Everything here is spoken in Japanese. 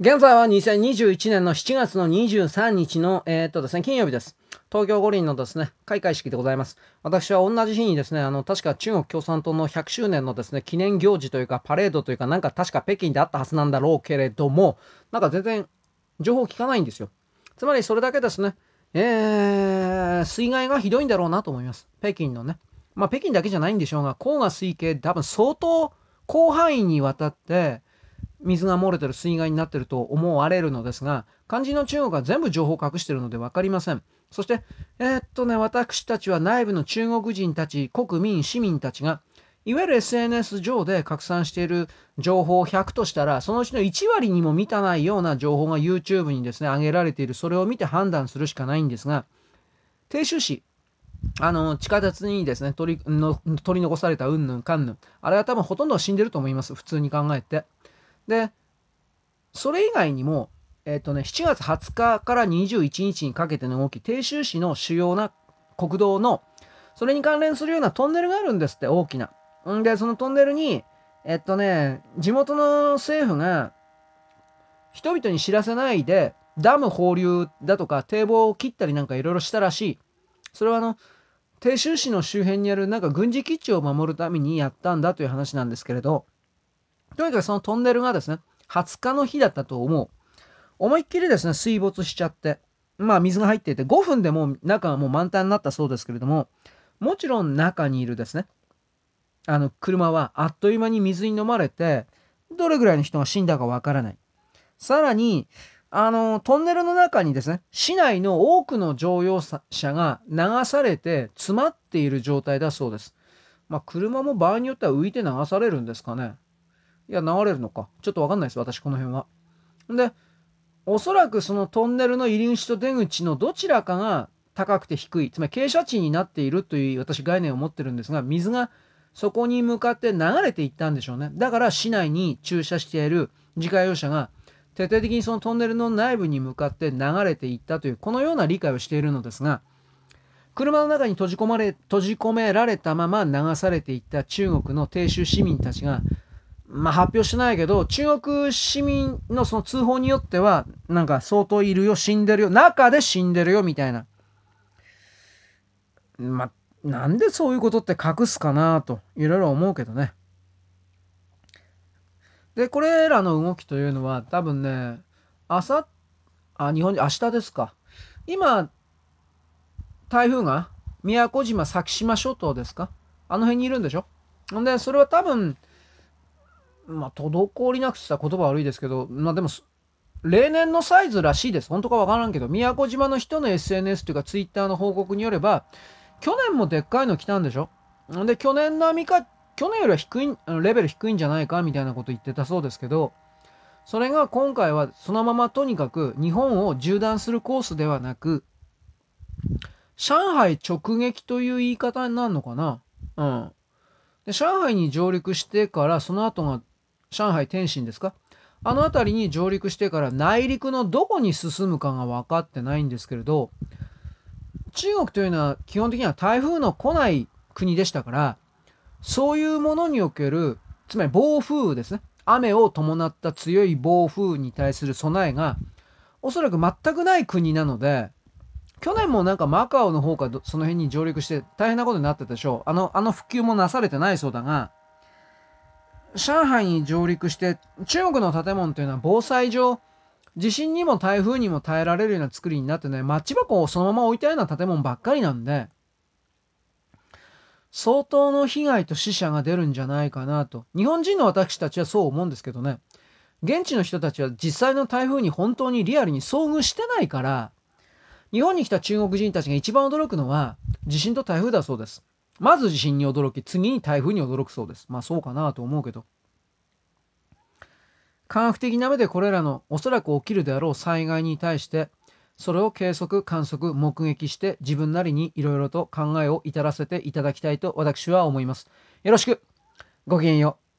現在は2021年の7月の23日の、えー、っとですね、金曜日です。東京五輪のですね、開会式でございます。私は同じ日にですね、あの、確か中国共産党の100周年のですね、記念行事というか、パレードというか、なんか確か北京であったはずなんだろうけれども、なんか全然情報聞かないんですよ。つまりそれだけですね、えー、水害がひどいんだろうなと思います。北京のね。まあ、北京だけじゃないんでしょうが、黄河水系多分相当広範囲にわたって、水が漏れてる水害になってると思われるのですが、肝心の中国は全部情報を隠しているので分かりません。そして、えー、っとね、私たちは内部の中国人たち、国民、市民たちが、いわゆる SNS 上で拡散している情報を100としたら、そのうちの1割にも満たないような情報が YouTube にですね、上げられている。それを見て判断するしかないんですが、鄭州市、あの、地下鉄にですね、取りの取り残されたうんぬんかんぬん。あれは多分ほとんど死んでると思います。普通に考えて。で、それ以外にも、えっ、とね、7月20日から21日にかけての動き、鄭州市の主要な国道の、それに関連するようなトンネルがあるんですって、大きな。んで、そのトンネルに、えっとね、地元の政府が、人々に知らせないで、ダム放流だとか堤防を切ったりなんかいろいろしたらしい。それはあの、鄭州市の周辺にあるなんか軍事基地を守るためにやったんだという話なんですけれど、とにかくそのトンネルがですね、20日の日だったと思う。思いっきりですね、水没しちゃって、まあ水が入っていて、5分でもう中はもう満タンになったそうですけれども、もちろん中にいるですね、あの車はあっという間に水に飲まれて、どれぐらいの人が死んだかわからない。さらに、あの、トンネルの中にですね、市内の多くの乗用車が流されて詰まっている状態だそうです。まあ、車も場合によっては浮いて流されるんですかね。いや、流れるのか。ちょっとわかんないです、私、この辺は。で、おそらくそのトンネルの入り口と出口のどちらかが高くて低い、つまり傾斜地になっているという私概念を持ってるんですが、水がそこに向かって流れていったんでしょうね。だから市内に駐車している自家用車が徹底的にそのトンネルの内部に向かって流れていったという、このような理解をしているのですが、車の中に閉じ込まれ、閉じ込められたまま流されていった中国の低州市民たちが、まあ、発表してないけど、中国市民のその通報によっては、なんか相当いるよ、死んでるよ、中で死んでるよ、みたいな。まあ、なんでそういうことって隠すかなと、いろいろ思うけどね。で、これらの動きというのは、多分ね、朝、あ、日本明日ですか。今、台風が宮古島、先島諸島ですかあの辺にいるんでしょんで、それは多分、まあ、滞りなくした言葉悪いですけど、まあでも、例年のサイズらしいです。本当かわからんけど、宮古島の人の SNS というか Twitter の報告によれば、去年もでっかいの来たんでしょ？で、去年並みか、去年よりは低い、レベル低いんじゃないかみたいなこと言ってたそうですけど、それが今回はそのままとにかく日本を縦断するコースではなく、上海直撃という言い方になるのかな？うん。で、上海に上陸してから、その後が上海天津ですか？あの辺りに上陸してから内陸のどこに進むかが分かってないんですけれど、中国というのは基本的には台風の来ない国でしたから、そういうものにおける、つまり暴風雨ですね。雨を伴った強い暴風雨に対する備えが、おそらく全くない国なので、去年もなんかマカオの方かその辺に上陸して大変なことになってたでしょう。あの、あの復旧もなされてないそうだが、上海に上陸して、中国の建物というのは防災上、地震にも台風にも耐えられるような作りになってね、マッチ箱をそのまま置いたような建物ばっかりなんで、相当の被害と死者が出るんじゃないかなと。日本人の私たちはそう思うんですけどね。現地の人たちは実際の台風に本当にリアルに遭遇してないから、日本に来た中国人たちが一番驚くのは、地震と台風だそうです。まず地震に驚き、次に台風に驚くそうです。まあそうかなと思うけど。科学的な目でこれらのおそらく起きるであろう災害に対して、それを計測、観測、目撃して自分なりにいろいろと考えを至らせていただきたいと私は思います。よろしく。ごきげんよう。